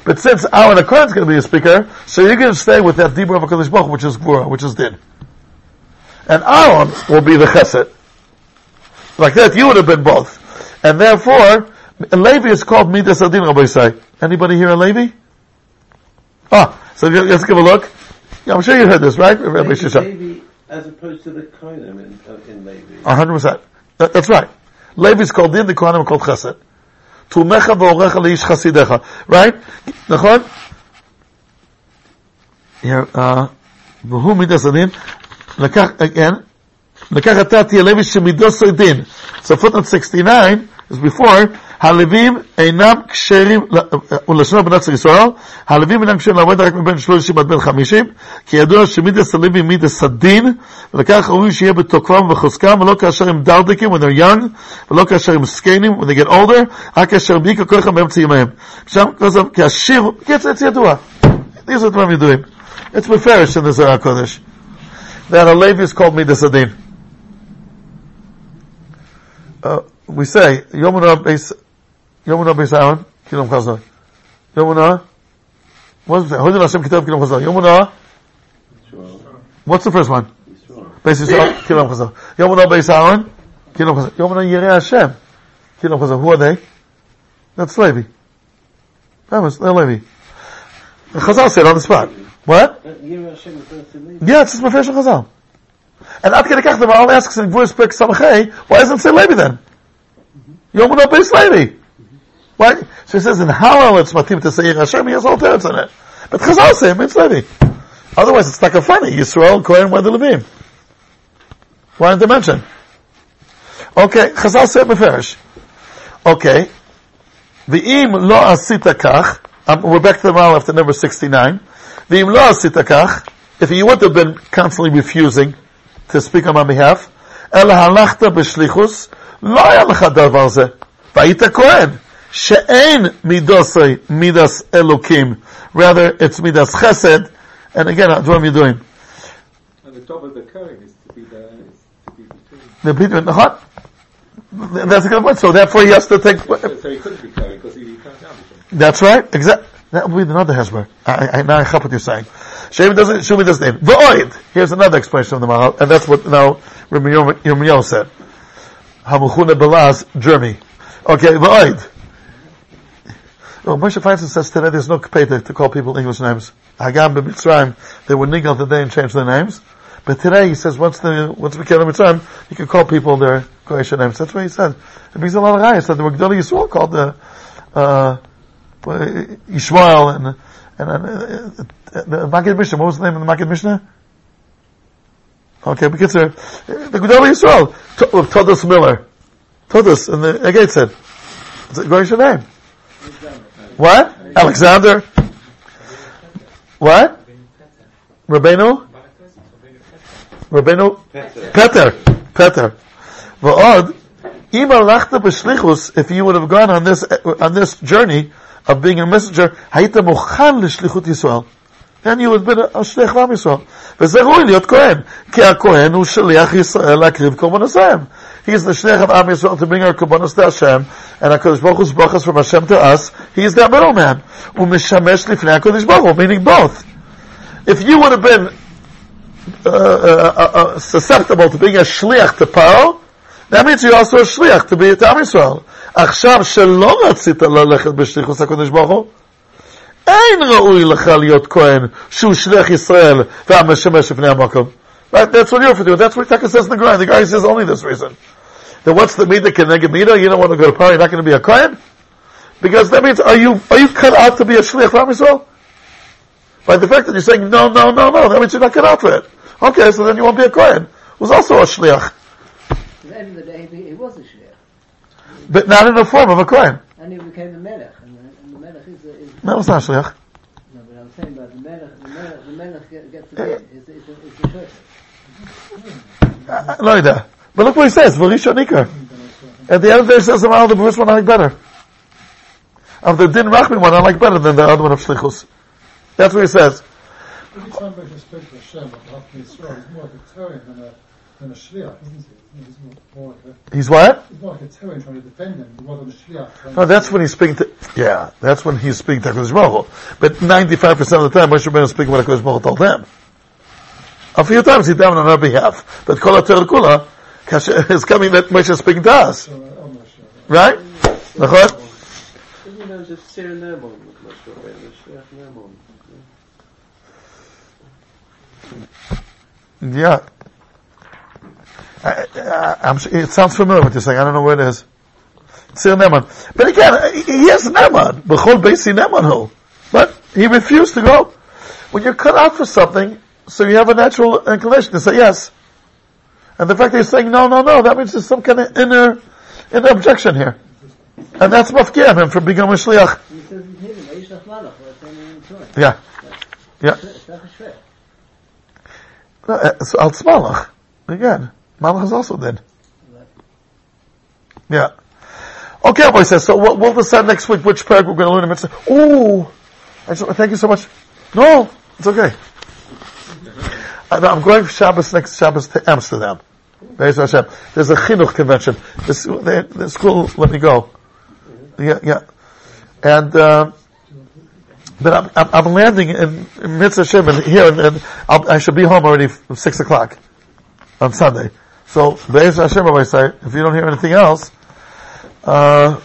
But since Aaron Akohen is going to be a speaker, so you're going to stay with that Dibur of HaKadosh Baruch which is Gvura, which is din. And Aaron will be the chesed. Like that, you would have been both. And therefore, Levi is called Midas Adin, Rabbi say. Anybody here a Levi? Ah, so let's give a look. Yeah, I'm sure you heard this, right? Rabbi Shisha maybe as opposed to the Kohanim in, uh, in Levi. A hundred percent. That- That's right. Levi is called din, the Kohanim are called chesed. תומך ואורך לאיש חסידיך. Right? נכון? Here, uh, והוא מידס הדין, לקח, again, לקח אתה תהיה לוי שמידוסו דין. So footnote 69 is before, הלווים אינם כשרים, ולשון בנת ישראל, הלווים אינם כשרים לעבוד רק מבין שלושים עד בין חמישים, כי ידוע שמידס הלוי מידס הדין, ולכך ראוי שיהיה בתוקפם ובחוזקם, ולא כאשר הם דרדקים when they're young, ולא כאשר הם זקנים when they get older, רק כאשר בעיקר כוחם באמצע ימיהם. שם, כי השיר, כי זה ידוע. These are דברים ידועים. It's מפרש in the Zohar HaKodesh. That a Levi is called Midas Adin. Uh, we say, Yomuna Beis, Yomuna Beis Aaron, Kilom Chazor. Yomuna, what's it? Hodin Hashem Kitav Kilom Chazor. Yomuna, what's the first one? Beis Yisrael, Kilom Chazor. Yomuna Beis Aaron, Kilom Chazor. Yomuna Yirei Hashem, Kilom Chazor. Who are they? That's Levi. That was, they're. Chazal said on the spot. What? Yeah, it's just Mefesh Chazal. And Ad Kedei Kach, the Baal asks in Gvur Spek Samachay, why doesn't it say Levi then? You're up to pay. Right? So he says in Hallel it's matim to say Hashem, he has all teretz in it. But Chazal say it's levy. Otherwise it's like a funny. Yisrael, Kohen, Wendel, Levim. One dimension. Okay, Chazal say meferish. Okay. ואם lo asita kach. Um, we're back to the mile after number 69, ואם lo asita kach. if you would have been constantly refusing to speak on my behalf, אלא halachta b'shlichus. לא היה לך דבר זה, והיית כהן. שאין מידוסי מידס אלוקים, rather it's מידס חסד, and again, הדברים ידועים. The bleeder, נכון? That's a good point. So therefore he has to take... So he couldn't be carried because he can't That's right, exactly. That would be another hesber. I, I, now I have what you're saying. Shem doesn't, Shumi doesn't name. The oid! Here's another expression of the Maharal, and that's what now Rabbi Yirmiyahu said. Hamuchune Belaz, Germany. Okay, v'oid. Oh, Moshe Feinstein says today there's no kapeta to call people English names. Hagam b'Mitzrayim, they were nigel today and changed their names. But today he says once the, once we came to Mitzrayim, you can call people their Croatian names. That's what he said. It brings a lot of rayas that the Magdala Yisrael called the, uh, Yishmael and, and, uh, the Maggid Mishnah, what was the name of the Maggid Mishnah? Okay, because the Gedolei Yisrael, with Todos Miller. Todos, and the Agate said. It's a Goyish name. What? Alexander? What? Rabbeinu? Rabbeinu? Peter. Peter. V'od, im alachta b'shlichus, if you would have gone on this, on this journey of being a messenger, hayita mochan l'shlichut Yisrael. Then you would have been a, a shlich לעם ישראל. וזה ראוי להיות כהן. כי הכהן הוא שליח ישראל להקריב קורבנותיהם. He is the shlich of Am Yisrael to bring our korbanos to Hashem, and HaKadosh Baruch Hu's brachas from Hashem to us. He is that middleman. ומשמש לפני HaKadosh Baruch Hu, meaning both. If you would have been uh, uh, uh, uh, susceptible to being a shliach to Paro, that means you're also a shliach to be to Am Yisrael. עכשיו שלא רצית ללכת בשליחוס הקדוש ברוך הוא, אין ראוי לך להיות כהן שהוא שליח ישראל והמשמש לפני המקום. Right? That's what you're for doing. That's what Taka says in the ground. The guy says only this reason. Then what's the midah keneged midah? You don't want to go to Paro, you're not going to be a kohen? Because that means, are you, are you cut out to be a shliach from Israel? By the fact that you're saying, no, no, no, no, that means you're not cut out for it. Okay, so then you won't be a kohen. Who's also a shliach. At the end of the day, he, he was a shliach, But not in the form of a kohen. and he became a melech, No, it's not a shliach. no, but I'm saying about the melech, the melech, the melech get, gets the din, is, is, a- is the person. I- I- No idea. But look what he says, Varisha Nikar. At the end of the day, he says, oh, the first one I like better. Of the Din Rachmi one, I like better than the other one of Shlichus. That's what he says. Every time Moshe spoke to Hashem about the Hakmi Yisrael, he's more like a Torah than a, than a Shliach, isn't he? He's more, more like a, He's what? he's more like a Torah trying to defend him, rather than a Shliach. No, that's when he's speaking to, yeah, that's when he's speaking to HaKadosh Baruch But 95% of the time, Moshe Rabbeinu is speaking what HaKadosh Baruch told him. A few times he davened on our behalf. But Kol HaTorah Kula is coming that Moshe is speaking to us. So, uh, oh, Right? Nachon? You know, just Sir Nermon with Moshe Rabbeinu, Shliach Nermon. Yeah. I, I, I'm, it sounds familiar what you're saying. I don't know where it is. Tzir Neman. But again, he has Neman. B'chol Beisi Neman Hu. But he refused to go. When you're cut out for something, so you have a natural inclination to say yes. And the fact that he's saying no, no, no, that means there's some kind of inner, inner objection here. And that's mafkia him from becoming a shliach. He says in Tehillim, "Vayishlach malach," or it's only in Torah. Yeah. Yeah. It's not a shveh. No, uh, so Al Tzmalach. Again, Malach is also dead. Yeah. Okay, boy says, so we'll, we'll decide next week which parak we're going to learn in Mitzvah. Ooh! I just, thank you so much. No, it's okay. I'm going for Shabbos next Shabbos to Amsterdam. There's a chinuch convention. This, the, the school let me go. Yeah, yeah. And, uh, but I'm, I'm, landing in, in Mitzvah and here, and, and I should be home already from six o'clock on Sunday. So, Be'ez Hashem, I say, if you don't hear anything else, uh,